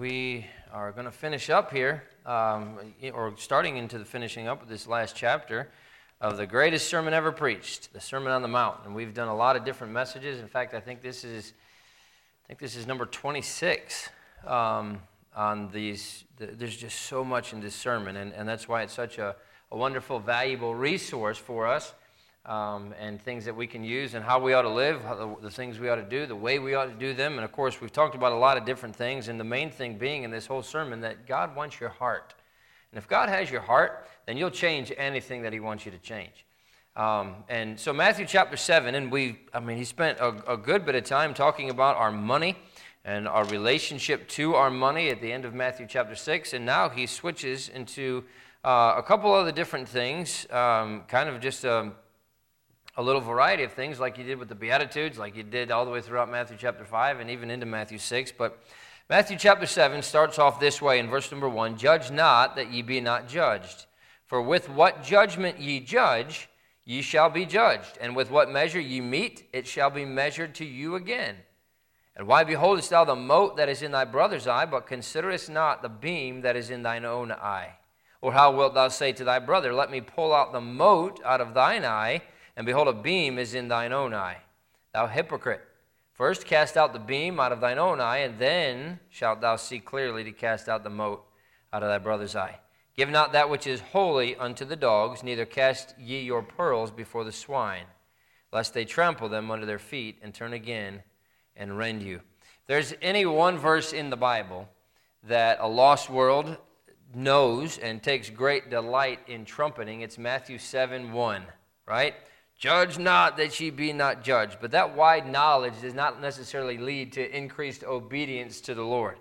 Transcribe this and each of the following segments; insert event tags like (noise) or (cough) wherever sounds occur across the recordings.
we are going to finish up here, um, or starting into the finishing up of this last chapter of the greatest sermon ever preached, the Sermon on the Mount. And we've done a lot of different messages. In fact, I think this is, I think this is number 26 um, on these. There's just so much in this sermon, and, and that's why it's such a, a wonderful, valuable resource for us um, and things that we can use and how we ought to live, the, the, things we ought to do, the way we ought to do them. And of course, we've talked about a lot of different things, and the main thing being in this whole sermon that God wants your heart. And if God has your heart, then you'll change anything that He wants you to change. Um, and so, Matthew chapter 7, and we, I mean, he spent a, a good bit of time talking about our money and our relationship to our money at the end of Matthew chapter 6. And now he switches into uh, a couple other different things, um, kind of just a um, a little variety of things, like you did with the Beatitudes, like you did all the way throughout Matthew chapter 5 and even into Matthew 6. But Matthew chapter 7 starts off this way in verse number 1 Judge not that ye be not judged. For with what judgment ye judge, ye shall be judged. And with what measure ye meet, it shall be measured to you again. And why beholdest thou the mote that is in thy brother's eye, but considerest not the beam that is in thine own eye? Or how wilt thou say to thy brother, Let me pull out the mote out of thine eye? And behold, a beam is in thine own eye. Thou hypocrite, first cast out the beam out of thine own eye, and then shalt thou see clearly to cast out the mote out of thy brother's eye. Give not that which is holy unto the dogs, neither cast ye your pearls before the swine, lest they trample them under their feet and turn again and rend you. There's any one verse in the Bible that a lost world knows and takes great delight in trumpeting, it's Matthew 7 1, right? Judge not that ye be not judged. But that wide knowledge does not necessarily lead to increased obedience to the Lord.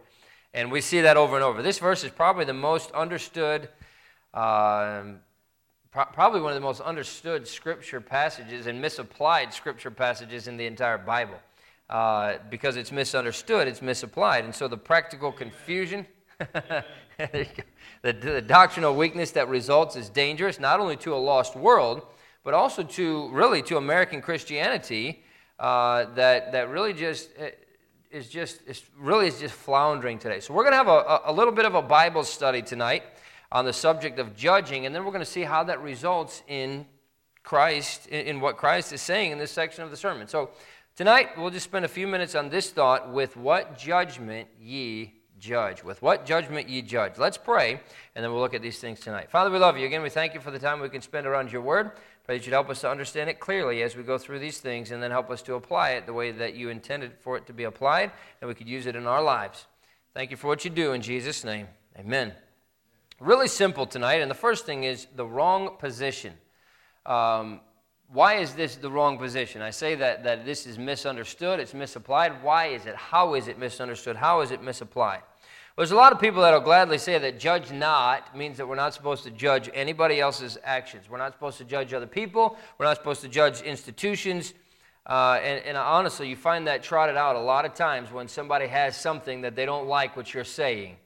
And we see that over and over. This verse is probably the most understood, um, pro- probably one of the most understood scripture passages and misapplied scripture passages in the entire Bible. Uh, because it's misunderstood, it's misapplied. And so the practical confusion, (laughs) the, the doctrinal weakness that results is dangerous, not only to a lost world but also to really to American Christianity uh, that, that really just eh, is just is really is just floundering today. So we're going to have a, a little bit of a Bible study tonight on the subject of judging, and then we're going to see how that results in Christ, in, in what Christ is saying in this section of the sermon. So tonight we'll just spend a few minutes on this thought: with what judgment ye judge. With what judgment ye judge. Let's pray, and then we'll look at these things tonight. Father, we love you. Again, we thank you for the time we can spend around your word. Pray that you'd help us to understand it clearly as we go through these things and then help us to apply it the way that you intended for it to be applied and we could use it in our lives. Thank you for what you do in Jesus' name. Amen. Really simple tonight, and the first thing is the wrong position. Um, why is this the wrong position? I say that, that this is misunderstood, it's misapplied. Why is it? How is it misunderstood? How is it misapplied? There's a lot of people that will gladly say that judge not means that we're not supposed to judge anybody else's actions. We're not supposed to judge other people. We're not supposed to judge institutions. Uh, and, and honestly, you find that trotted out a lot of times when somebody has something that they don't like what you're saying.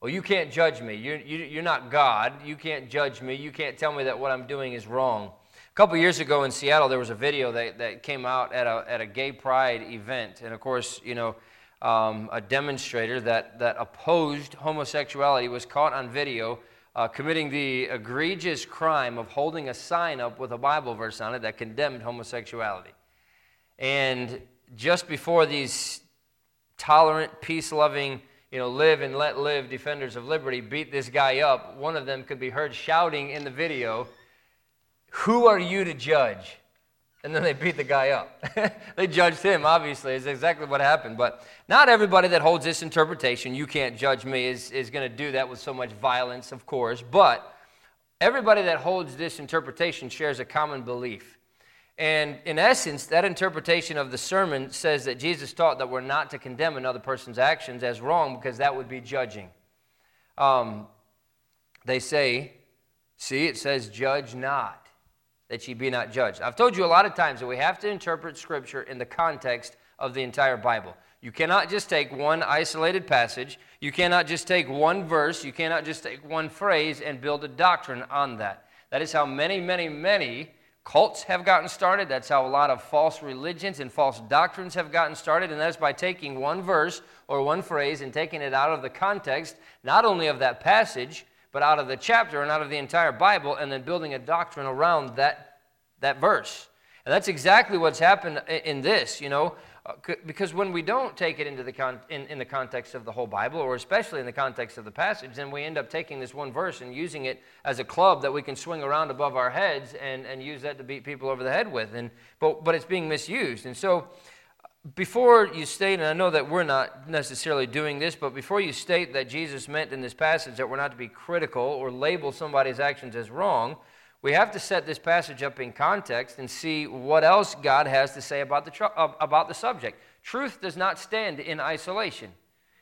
Well, you can't judge me. You're, you, are you are not God. You can't judge me. You can't tell me that what I'm doing is wrong. A couple years ago in Seattle, there was a video that, that came out at a, at a gay pride event. And of course, you know, um, a demonstrator that, that opposed homosexuality was caught on video uh, committing the egregious crime of holding a sign up with a Bible verse on it that condemned homosexuality. And just before these tolerant, peace loving, you know, live and let live defenders of liberty beat this guy up, one of them could be heard shouting in the video, Who are you to judge? and then they beat the guy up. (laughs) they judged him, obviously, is exactly what happened. But not everybody that holds this interpretation, you can't judge me, is, is going to do that with so much violence, of course. But everybody that holds this interpretation shares a common belief. And in essence, that interpretation of the sermon says that Jesus taught that we're not to condemn another person's actions as wrong because that would be judging. Um, they say, see, it says, judge not that ye be not judged. I've told you a lot of times that we have to interpret Scripture in the context of the entire Bible. You cannot just take one isolated passage. You cannot just take one verse. You cannot just take one phrase and build a doctrine on that. That is how many, many, many cults have gotten started. That's how a lot of false religions and false doctrines have gotten started. And that's by taking one verse or one phrase and taking it out of the context, not only of that passage, but out of the chapter and out of the entire Bible, and then building a doctrine around that, that verse. And that's exactly what's happened in this, you know. Uh, because when we don't take it into the con- in, in the context of the whole Bible, or especially in the context of the passage, then we end up taking this one verse and using it as a club that we can swing around above our heads and, and use that to beat people over the head with. And, but, but it's being misused. And so before you state, and I know that we're not necessarily doing this, but before you state that Jesus meant in this passage that we're not to be critical or label somebody's actions as wrong, we have to set this passage up in context and see what else God has to say about the, tr- about the subject. Truth does not stand in isolation.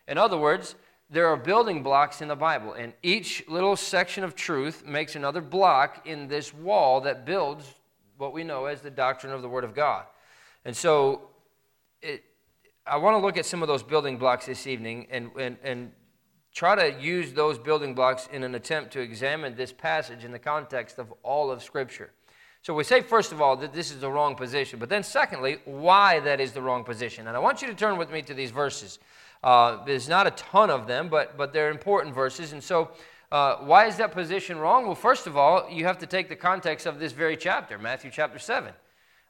In other words, there are building blocks in the Bible, and each little section of truth makes another block in this wall that builds what we know as the doctrine of the Word of God. And so, it, I want to look at some of those building blocks this evening and, and, and try to use those building blocks in an attempt to examine this passage in the context of all of Scripture. So we say, first of all, that this is the wrong position, but then secondly, why that is the wrong position. And I want you to turn with me to these verses. Uh, there's not a ton of them, but, but they're important verses. And so, uh, why is that position wrong? Well, first of all, you have to take the context of this very chapter, Matthew chapter 7.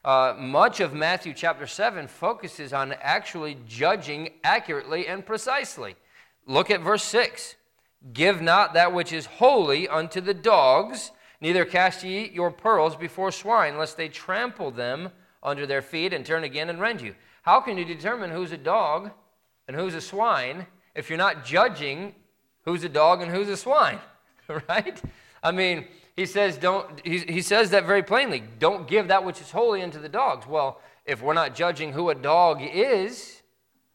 Uh, much of Matthew chapter 7 focuses on actually judging accurately and precisely. Look at verse 6. Give not that which is holy unto the dogs, neither cast ye your pearls before swine, lest they trample them under their feet and turn again and rend you. How can you determine who's a dog and who's a swine if you're not judging who's a dog and who's a swine? (laughs) right? I mean, he says don't he, he says that very plainly. Don't give that which is holy unto the dogs. Well, if we're not judging who a dog is,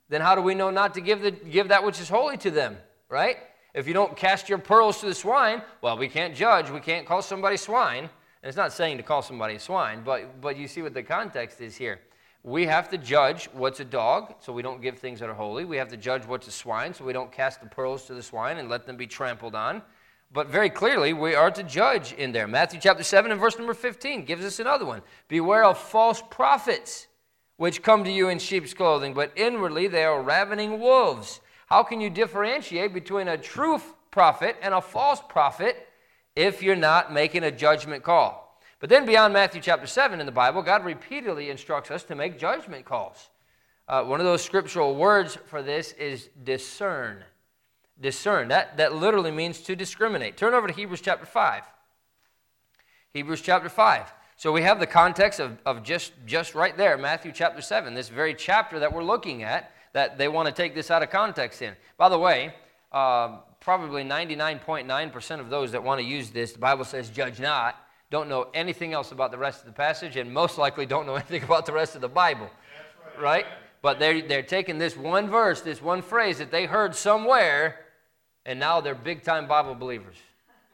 then how do we know not to give, the, give that which is holy to them, right? If you don't cast your pearls to the swine, well, we can't judge. We can't call somebody swine. And it's not saying to call somebody swine, but, but you see what the context is here. We have to judge what's a dog, so we don't give things that are holy. We have to judge what's a swine, so we don't cast the pearls to the swine and let them be trampled on. But very clearly, we are to judge in there. Matthew chapter 7 and verse number 15 gives us another one. Beware of false prophets which come to you in sheep's clothing, but inwardly they are ravening wolves. How can you differentiate between a true prophet and a false prophet if you're not making a judgment call? But then, beyond Matthew chapter 7 in the Bible, God repeatedly instructs us to make judgment calls. Uh, one of those scriptural words for this is discern. Discern. That, that literally means to discriminate. Turn over to Hebrews chapter 5. Hebrews chapter 5. So we have the context of, of just, just right there, Matthew chapter 7, this very chapter that we're looking at, that they want to take this out of context in. By the way, uh, probably 99.9% of those that want to use this, the Bible says, judge not, don't know anything else about the rest of the passage, and most likely don't know (laughs) anything about the rest of the Bible. Right. right? But they're, they're taking this one verse, this one phrase that they heard somewhere, and now they're big time Bible believers.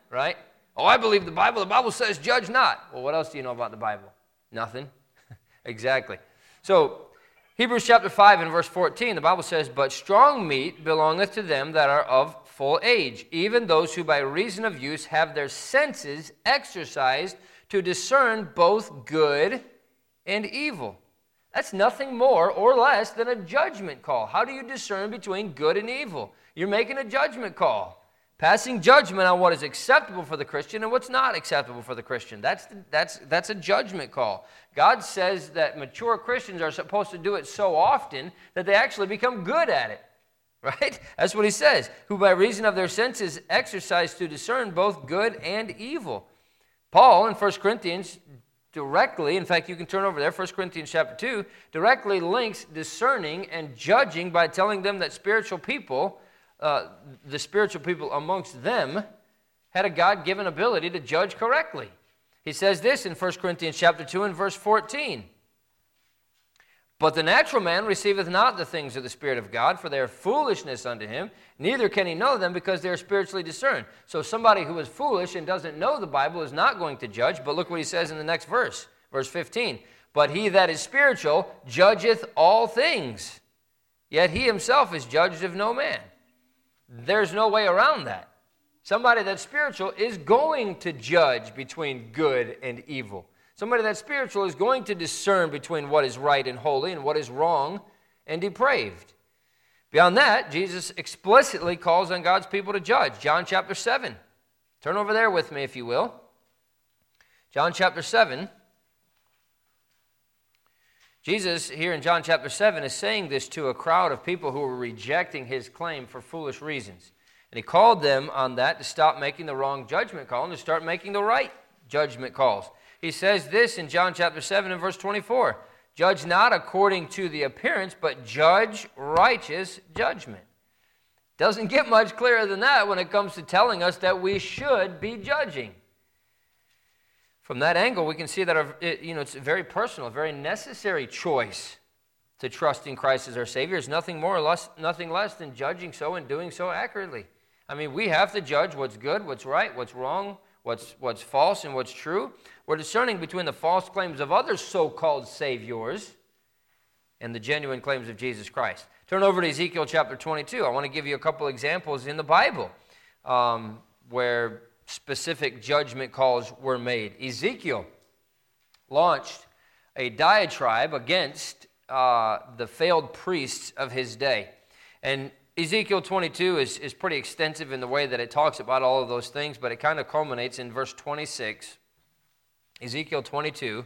Right? Oh, I believe the Bible. The Bible says, judge not. Well, what else do you know about the Bible? Nothing. (laughs) exactly. So, Hebrews chapter 5 and verse 14, the Bible says, But strong meat belongeth to them that are of full age, even those who by reason of use have their senses exercised to discern both good and evil. That's nothing more or less than a judgment call. How do you discern between good and evil? You're making a judgment call passing judgment on what is acceptable for the Christian and what's not acceptable for the Christian. That's, that's, that's a judgment call. God says that mature Christians are supposed to do it so often that they actually become good at it. (laughs) Right? That's what he says. Who by reason of their senses exercise to discern both good and evil. Paul in 1 Corinthians directly, in fact, you can turn over there, 1 Corinthians chapter 2, directly links discerning and judging by telling them that spiritual people uh, the spiritual people amongst them had a God given ability to judge correctly. He says this in 1 Corinthians chapter 2 and verse 14. But the natural man receiveth not the things of the Spirit of God, for they are foolishness unto him, neither can he know them because they are spiritually discerned. So somebody who is foolish and doesn't know the Bible is not going to judge. But look what he says in the next verse, verse 15. But he that is spiritual judgeth all things, yet he himself is judged of no man. There's no way around that. Somebody that's spiritual is going to judge between good and evil. Somebody that's spiritual is going to discern between what is right and holy and what is wrong and depraved. Beyond that, Jesus explicitly calls on God's people to judge. John chapter 7. Turn over there with me, if you will. John chapter 7. Jesus, here in John chapter 7, is saying this to a crowd of people who were rejecting his claim for foolish reasons. And he called them on that to stop making the wrong judgment call and to start making the right judgment calls. He says this in John chapter 7 and verse 24 Judge not according to the appearance, but judge righteous judgment. Doesn't get much clearer than that when it comes to telling us that we should be judging. From that angle, we can see that it, you know, it's a very personal, very necessary choice to trust in Christ as our Savior. It's nothing more or less, nothing less than judging so and doing so accurately. I mean, we have to judge what's good, what's right, what's wrong, what's, what's false, and what's true. We're discerning between the false claims of other so called saviors and the genuine claims of Jesus Christ. Turn over to Ezekiel chapter 22. I want to give you a couple examples in the Bible um, where specific judgment calls were made. Ezekiel launched a diatribe against uh, the failed priests of his day. And Ezekiel 22 is, is pretty extensive in the way that it talks about all of those things, but it kind of culminates in verse 26. Ezekiel 22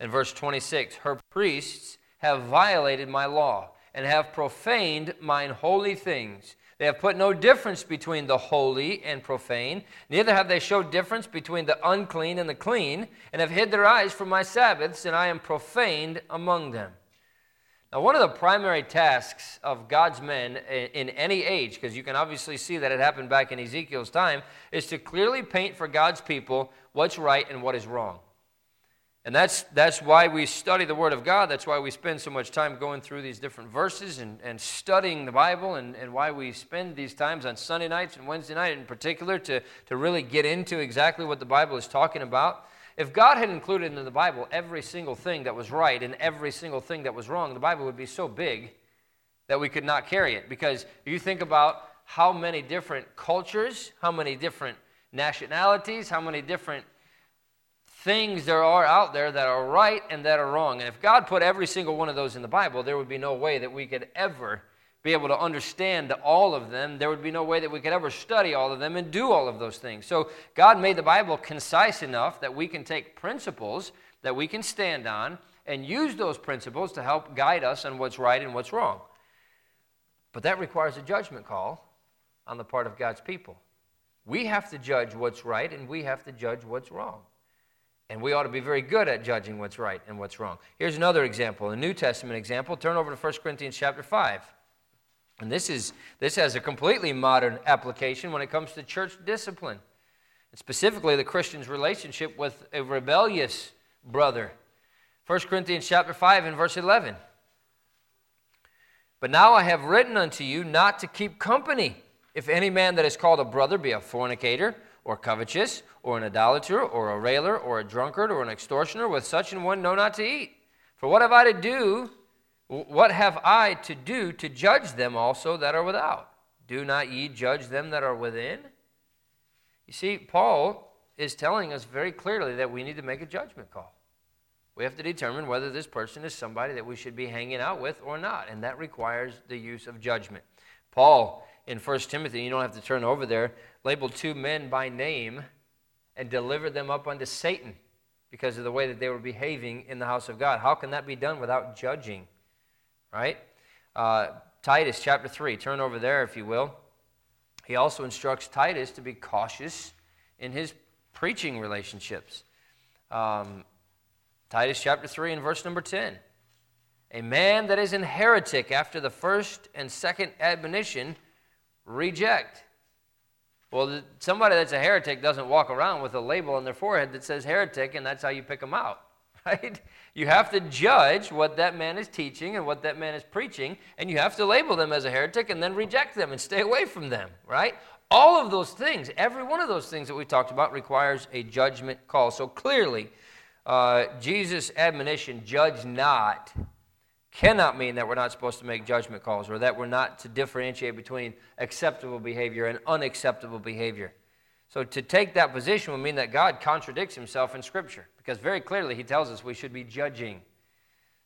and verse 26 Her priests have violated my law and have profaned mine holy things. They have put no difference between the holy and profane, neither have they showed difference between the unclean and the clean, and have hid their eyes from my Sabbaths, and I am profaned among them. Now, one of the primary tasks of God's men in any age, because you can obviously see that it happened back in Ezekiel's time, is to clearly paint for God's people what's right and what is wrong. And that's, that's why we study the Word of God. That's why we spend so much time going through these different verses and, and studying the Bible, and, and why we spend these times on Sunday nights and Wednesday night in particular to, to really get into exactly what the Bible is talking about. If God had included in the Bible every single thing that was right and every single thing that was wrong, the Bible would be so big that we could not carry it. Because you think about how many different cultures, how many different nationalities, how many different things there are out there that are right and that are wrong. And if God put every single one of those in the Bible, there would be no way that we could ever be able to understand all of them. There would be no way that we could ever study all of them and do all of those things. So God made the Bible concise enough that we can take principles that we can stand on and use those principles to help guide us on what's right and what's wrong. But that requires a judgment call on the part of God's people. We have to judge what's right and we have to judge what's wrong. And we ought to be very good at judging what's right and what's wrong. Here's another example, a New Testament example. Turn over to 1 Corinthians chapter 5. And this, is, this has a completely modern application when it comes to church discipline, and specifically the Christian's relationship with a rebellious brother. 1 Corinthians chapter 5 and verse 11. But now I have written unto you not to keep company, if any man that is called a brother be a fornicator, or covetous, or an idolater, or a railer, or a drunkard, or an extortioner, with such an one know not to eat. For what have I to do? What have I to do to judge them also that are without? Do not ye judge them that are within? You see, Paul is telling us very clearly that we need to make a judgment call. We have to determine whether this person is somebody that we should be hanging out with or not, and that requires the use of judgment. Paul in 1 Timothy, you don't have to turn over there, labeled two men by name and delivered them up unto Satan because of the way that they were behaving in the house of God. How can that be done without judging? Right? Uh, Titus chapter 3, turn over there if you will. He also instructs Titus to be cautious in his preaching relationships. Um, Titus chapter 3 and verse number 10. A man that is an heretic after the first and second admonition reject. Well, somebody that's a heretic doesn't walk around with a label on their forehead that says heretic, and that's how you pick them out, (laughs) right? You have to judge what that man is teaching and what that man is preaching, and you have to label them as a heretic and then reject them and stay away from them, right? All of those things, every one of those things that we talked about requires a judgment call. So clearly, uh, Jesus' admonition, judge not, cannot mean that we're not supposed to make judgment calls or that we're not to differentiate between acceptable behavior and unacceptable behavior. So to take that position would mean that God contradicts himself in Scripture, because very clearly he tells us we should be judging.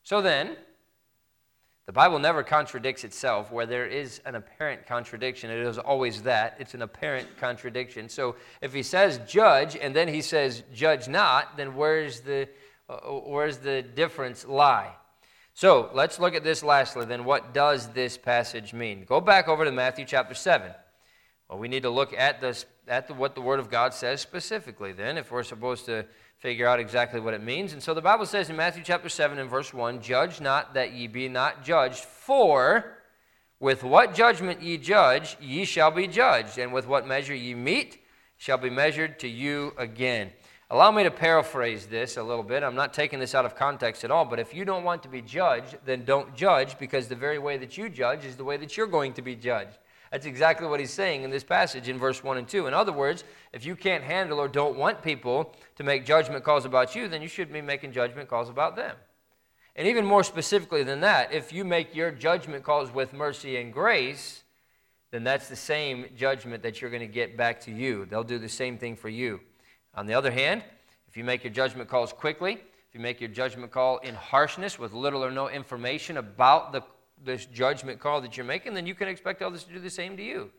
So then, the Bible never contradicts itself. Where there is an apparent contradiction, it is always that. It's an apparent contradiction. So if he says judge and then he says judge not, then where's the, uh, where's the difference lie? So let's look at this lastly. Then, what does this passage mean? Go back over to Matthew chapter 7. Well, we need to look at, this, at the, what the Word of God says specifically, then, if we're supposed to figure out exactly what it means. And so the Bible says in Matthew chapter 7 and verse 1 Judge not that ye be not judged, for with what judgment ye judge, ye shall be judged, and with what measure ye meet, shall be measured to you again. Allow me to paraphrase this a little bit. I'm not taking this out of context at all, but if you don't want to be judged, then don't judge because the very way that you judge is the way that you're going to be judged. That's exactly what he's saying in this passage in verse 1 and 2. In other words, if you can't handle or don't want people to make judgment calls about you, then you shouldn't be making judgment calls about them. And even more specifically than that, if you make your judgment calls with mercy and grace, then that's the same judgment that you're going to get back to you. They'll do the same thing for you. On the other hand, if you make your judgment calls quickly, if you make your judgment call in harshness with little or no information about the this judgment call that you're making, then you can expect others to do the same to you.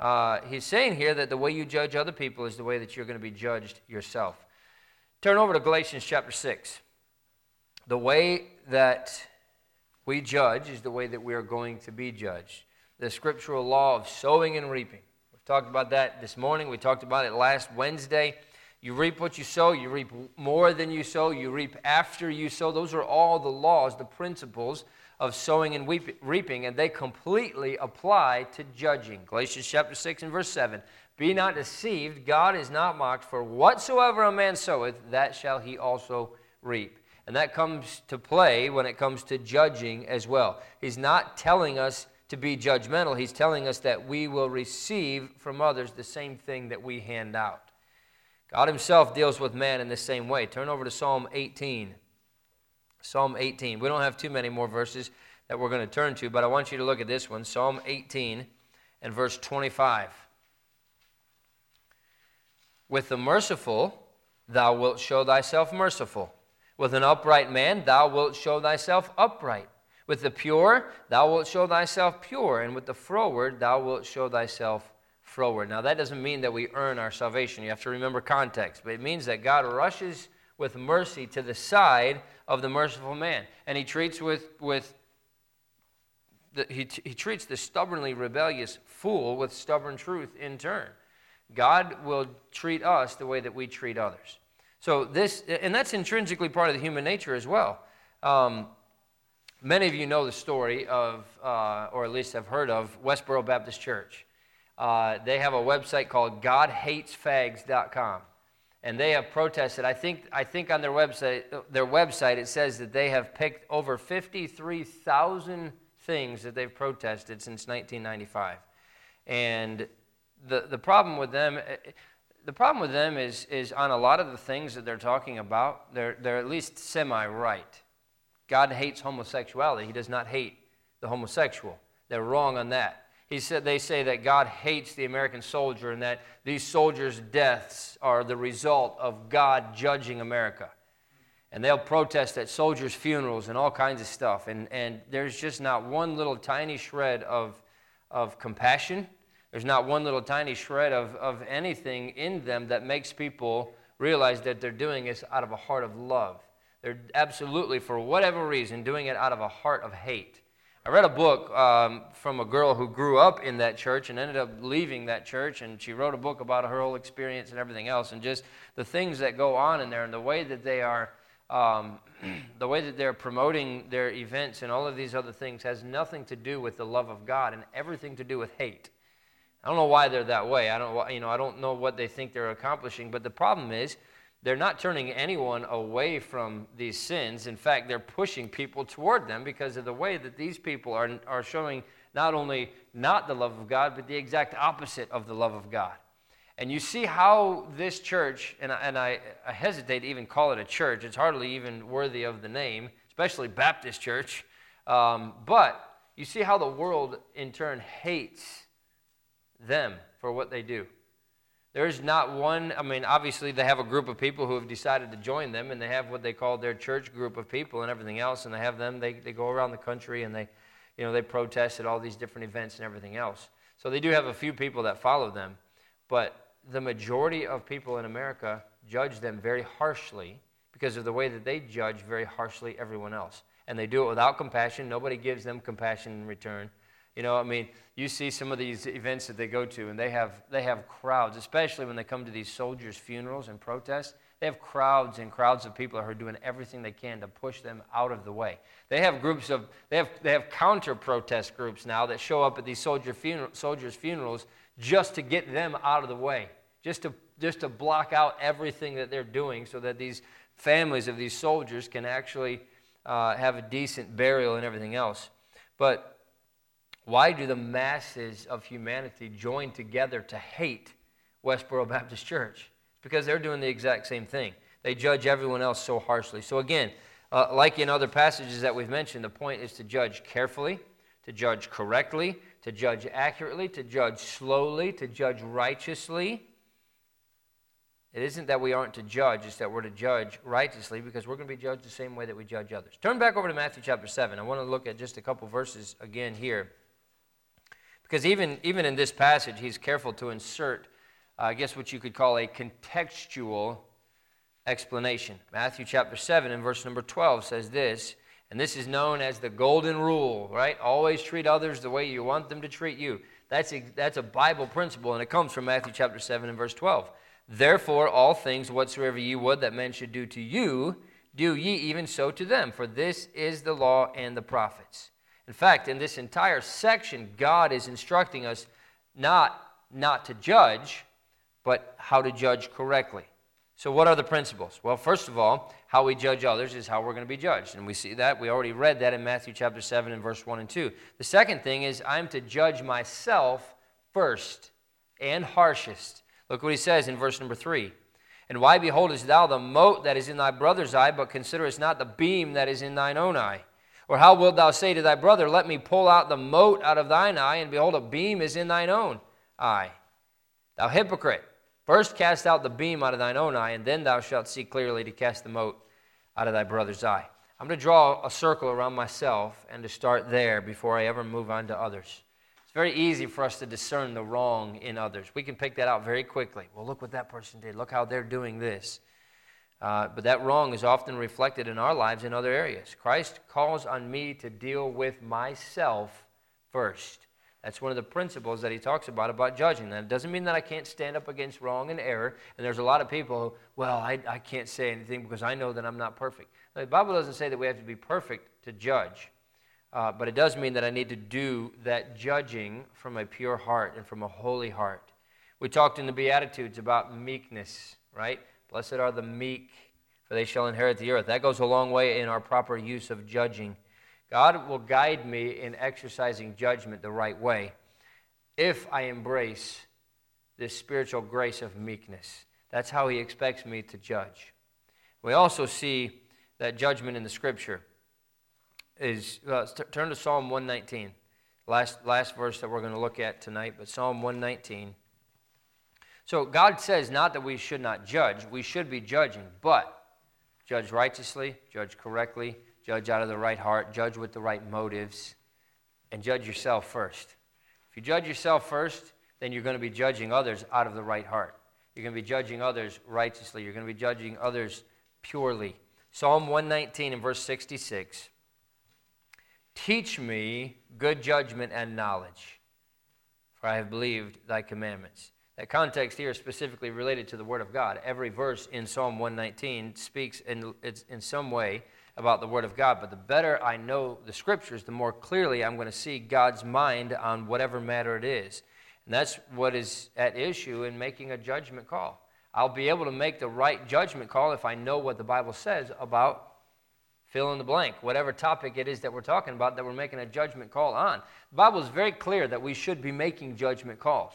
Uh, he's saying here that the way you judge other people is the way that you're going to be judged yourself. Turn over to Galatians chapter 6. The way that we judge is the way that we are going to be judged. The scriptural law of sowing and reaping. We've talked about that this morning. We talked about it last Wednesday. You reap what you sow, you reap more than you sow, you reap after you sow. Those are all the laws, the principles of sowing and reaping, and they completely apply to judging. Galatians chapter 6 and verse 7. Be not deceived, God is not mocked, for whatsoever a man soweth, that shall he also reap. And that comes to play when it comes to judging as well. He's not telling us to be judgmental, he's telling us that we will receive from others the same thing that we hand out. God Himself deals with man in the same way. Turn over to Psalm 18. Psalm 18. We don't have too many more verses that we're going to turn to, but I want you to look at this one Psalm 18 and verse 25. With the merciful, thou wilt show thyself merciful. With an upright man, thou wilt show thyself upright. With the pure, thou wilt show thyself pure. And with the froward, thou wilt show thyself froward. Now, that doesn't mean that we earn our salvation. You have to remember context. But it means that God rushes with mercy to the side of the merciful man. And he treats with, with the, he, he treats the stubbornly rebellious fool with stubborn truth in turn. God will treat us the way that we treat others. So this, and that's intrinsically part of the human nature as well. Um, many of you know the story of, uh, or at least have heard of, Westboro Baptist Church. Uh, they have a website called GodHatesFags.com and they have protested. I think, I think on their website, their website it says that they have picked over 53,000 things that they've protested since 1995. And the, the problem with them, the problem with them is, is on a lot of the things that they're talking about, they're, they're at least semi right. God hates homosexuality, He does not hate the homosexual. They're wrong on that. He said, they say that God hates the American soldier and that these soldiers' deaths are the result of God judging America. And they'll protest at soldiers' funerals and all kinds of stuff. And, and there's just not one little tiny shred of, of compassion. There's not one little tiny shred of, of anything in them that makes people realize that they're doing this out of a heart of love. They're absolutely, for whatever reason, doing it out of a heart of hate. I read a book um, from a girl who grew up in that church and ended up leaving that church, and she wrote a book about her whole experience and everything else, and just the things that go on in there, and the way that they are, um, (clears throat) the way that they're promoting their events and all of these other things has nothing to do with the love of God and everything to do with hate. I don't know why they're that way. I don't, you know, I don't know what they think they're accomplishing, but the problem is they're not turning anyone away from these sins. In fact, they're pushing people toward them because of the way that these people are, are showing not only not the love of God, but the exact opposite of the love of God. And you see how this church, and, I, and I, I hesitate to even call it a church, it's hardly even worthy of the name, especially Baptist church. Um, but you see how the world in turn hates them for what they do. There's not one, I mean, obviously they have a group of people who have decided to join them, and they have what they call their church group of people and everything else, and they have them, they, they go around the country and they, you know, they protest at all these different events and everything else. So they do have a few people that follow them, but the majority of people in America judge them very harshly because of the way that they judge very harshly everyone else. And they do it without compassion. Nobody gives them compassion in return. You know, I mean, you see some of these events that they go to, and they have, they have crowds, especially when they come to these soldiers' funerals and protests. They have crowds and crowds of people who are doing everything they can to push them out of the way. They have groups of, they have, they have counter protest groups now that show up at these soldier funeral, soldiers' funerals just to get them out of the way, just to, just to block out everything that they're doing so that these families of these soldiers can actually uh, have a decent burial and everything else. But why do the masses of humanity join together to hate Westboro (laughs) Baptist Church? It's because they're doing the exact same thing. They judge everyone else so harshly. So, again, uh, like in other passages that we've mentioned, the point is to judge carefully, to judge correctly, to judge accurately, to judge slowly, to judge righteously. It isn't that we aren't to judge, it's that we're to judge righteously because we're going to be judged the same way that we judge others. Turn back over to Matthew chapter 7. I want to look at just a couple verses again here. Because even, even in this passage, he's careful to insert, uh, I guess, what you could call a contextual explanation. Matthew chapter 7 and verse number 12 says this, and this is known as the golden rule, right? Always treat others the way you want them to treat you. That's a, that's a Bible principle, and it comes from Matthew chapter 7 and verse 12. Therefore, all things whatsoever ye would that men should do to you, do ye even so to them, for this is the law and the prophets. In fact, in this entire section, God is instructing us not, not to judge, but how to judge correctly. So, what are the principles? Well, first of all, how we judge others is how we're going to be judged. And we see that. We already read that in Matthew chapter 7 and verse 1 and 2. The second thing is I'm to judge myself first and harshest. Look what he says in verse number 3. And why beholdest thou the mote that is in thy brother's eye, but considerest not the beam that is in thine own eye? Or how wilt thou say to thy brother, Let me pull out the mote out of thine eye, and behold, a beam is in thine own eye? Thou hypocrite, first cast out the beam out of thine own eye, and then thou shalt see clearly to cast the mote out of thy brother's eye. I'm going to draw a circle around myself and to start there before I ever move on to others. It's very easy for us to discern the wrong in others. We can pick that out very quickly. Well, look what that person did. Look how they're doing this. Uh, but that wrong is often reflected in our lives in other areas. Christ calls on me to deal with myself first. That's one of the principles that he talks about about judging. That doesn't mean that I can't stand up against wrong and error. And there's a lot of people who, well, I, I can't say anything because I know that I'm not perfect. The Bible doesn't say that we have to be perfect to judge. Uh, but it does mean that I need to do that judging from a pure heart and from a holy heart. We talked in the Beatitudes about meekness, right? Blessed are the meek, for they shall inherit the earth. That goes a long way in our proper use of judging. God will guide me in exercising judgment the right way if I embrace this spiritual grace of meekness. That's how He expects me to judge. We also see that judgment in the Scripture is. Uh, turn to Psalm 119, last, last verse that we're going to look at tonight, but Psalm 119. So God says not that we should not judge, we should be judging, but judge righteously, judge correctly, judge out of the right heart, judge with the right motives, and judge yourself first. If you judge yourself first, then you're going to be judging others out of the right heart. You're going to be judging others righteously. You're going to be judging others purely. Psalm 119 and verse 66 Teach me good judgment and knowledge, for I have believed thy commandments. That context here is specifically related to the Word of God. Every verse in Psalm 119 speaks in, in some way about the Word of God. But the better I know the Scriptures, the more clearly I'm going to see God's mind on whatever matter it is. And that's what is at issue in making a judgment call. I'll be able to make the right judgment call if I know what the Bible says about fill in the blank, whatever topic it is that we're talking about that we're making a judgment call on. The Bible is very clear that we should be making judgment calls.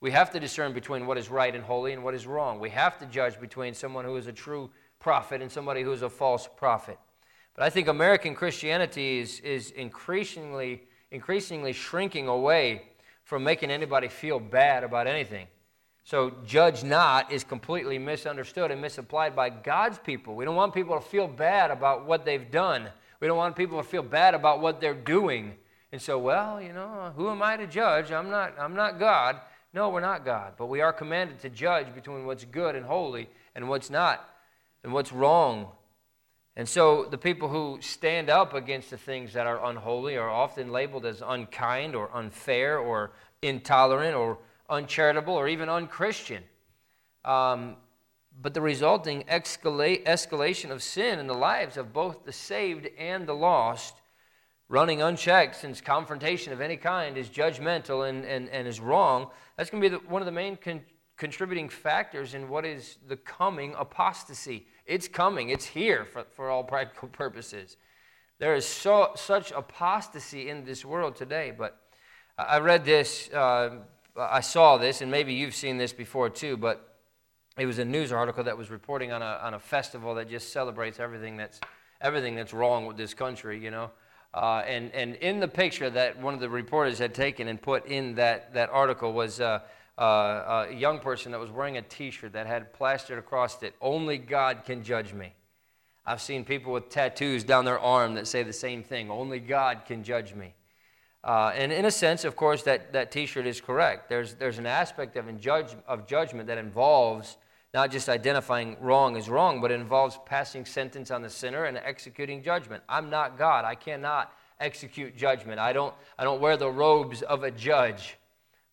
We have to discern between what is right and holy and what is wrong. We have to judge between someone who is a true prophet and somebody who is a false prophet. But I think American Christianity is, is increasingly, increasingly shrinking away from making anybody feel bad about anything. So, judge not is completely misunderstood and misapplied by God's people. We don't want people to feel bad about what they've done. We don't want people to feel bad about what they're doing. And so, well, you know, who am I to judge? I'm not, I'm not God. No, we're not God. But we are commanded to judge between what's good and holy and what's not and what's wrong. And so the people who stand up against the things that are unholy are often labeled as unkind or unfair or intolerant or uncharitable or even unchristian. Um, but the resulting escalation of sin in the lives of both the saved and the lost, running unchecked since confrontation of any kind is judgmental and, and, and is wrong, that's going to be the, one of the main con- contributing factors in what is the coming apostasy. It's coming, it's here for, for all practical (laughs) purposes. There is so, such apostasy in this world today, but I read this, uh, I saw this, and maybe you've seen this before too, but it was a news article that was reporting on a, on a festival that just celebrates everything that's, everything that's wrong with this country, you know. Uh, and, and in the picture that one of the reporters had taken and put in that, that article was uh, uh, a young person that was wearing a t shirt that had plastered across it, Only God can judge me. I've seen people with tattoos down their arm that say the same thing Only God can judge me. Uh, and in a sense, of course, that, that t shirt is correct. There's, there's an aspect of, judge, of judgment that involves not just identifying wrong as wrong, but it involves passing sentence on the sinner and executing judgment. I'm not God. I cannot execute judgment. I don't, I don't wear the robes of a judge.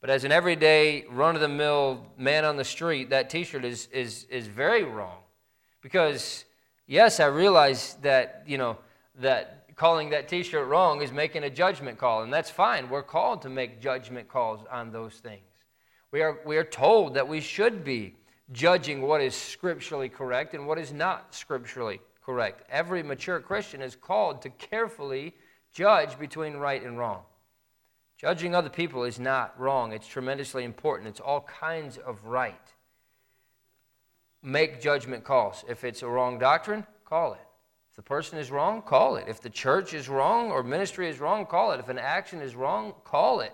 But as an everyday, run of the mill man on the street, that t shirt is, is, is very wrong. Because, yes, I realize that, you know, that calling that t shirt wrong is making a judgment call, and that's fine. We're called to make judgment calls on those things. We are, we are told that we should be judging what is scripturally correct and what is not scripturally correct. Every mature Christian is called to carefully judge between right and wrong. Judging other people is not wrong, it's tremendously important. It's all kinds of right. Make judgment calls. If it's a wrong doctrine, call it. If the person is wrong, call it. If the church is wrong or ministry is wrong, call it. If an action is wrong, call it.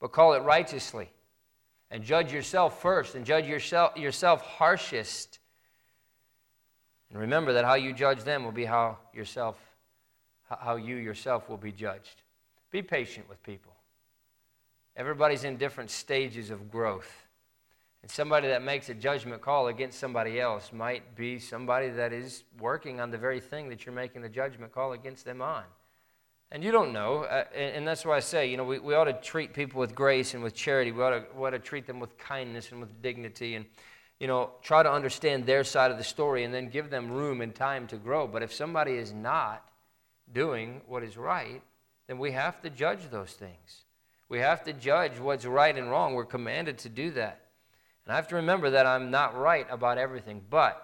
But call it righteously and judge yourself first and judge yourself, yourself harshest. And remember that how you judge them will be how yourself how you yourself will be judged. Be patient with people. Everybody's in different stages of growth. And somebody that makes a judgment call against somebody else might be somebody that is working on the very thing that you're making the judgment call against them on. And you don't know. Uh, and, and, that's why I say, you know, we, we ought to treat people with grace and with charity. We ought, to, we ought to treat them with kindness and with dignity and, you know, try to understand their side of the story and then give them room and time to grow. But if somebody is not doing what is right, then we have to judge those things. We have to judge what's right and wrong. We're commanded to do that. And I have to remember that I'm not right about everything, but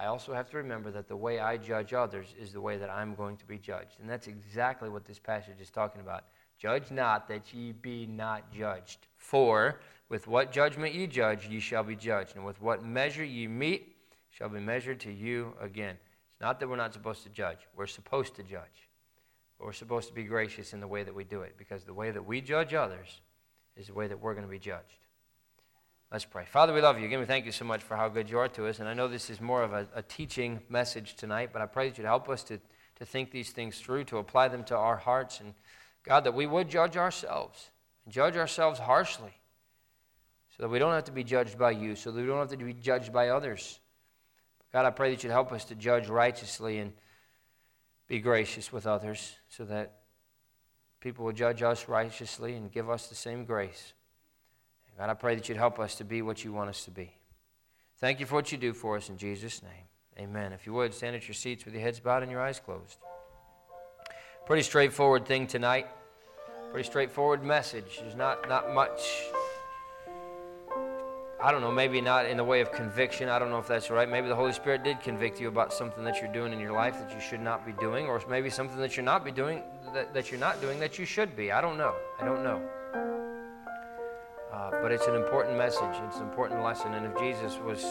I also have to remember that the way I judge others is the way that I'm going to be judged. And that's exactly what this passage is talking about. Judge not that ye be not judged. For with what judgment ye judge, ye shall be judged. And with what measure ye meet, shall be measured to you again. It's not that we're not supposed to judge, we're supposed to judge. But we're supposed to be gracious in the way that we do it, because the way that we judge others is the way that we're going to be judged. Let's pray. Father, we love you. Again, we thank you so much for how good you are to us. And I know this is more of a, a teaching message tonight, but I pray that you'd help us to, to think these things through, to apply them to our hearts. And God, that we would judge ourselves, judge ourselves harshly, so that we don't have to be judged by you, so that we don't have to be judged by others. God, I pray that you'd help us to judge righteously and be gracious with others, so that people will judge us righteously and give us the same grace. God, I pray that you'd help us to be what you want us to be. Thank you for what you do for us in Jesus' name. Amen. If you would, stand at your seats with your heads bowed and your eyes closed. Pretty straightforward thing tonight. Pretty straightforward message. There's not, not much, I don't know, maybe not in the way of conviction. I don't know if that's right. Maybe the Holy Spirit did convict you about something that you're doing in your life that you should not be doing, or maybe something that you're not be doing that, that you're not doing that you should be. I don't know. I don't know. Uh, but it's an important message, it's an important lesson. And if Jesus was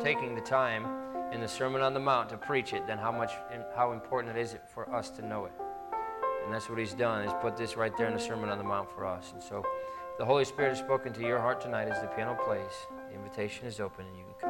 taking the time in the Sermon on the Mount to preach it, then how much, how important it is it for us to know it? And that's what he's done, is put this right there in the Sermon on the Mount for us. And so the Holy Spirit has spoken to your heart tonight as the piano plays, the invitation is open and you can come.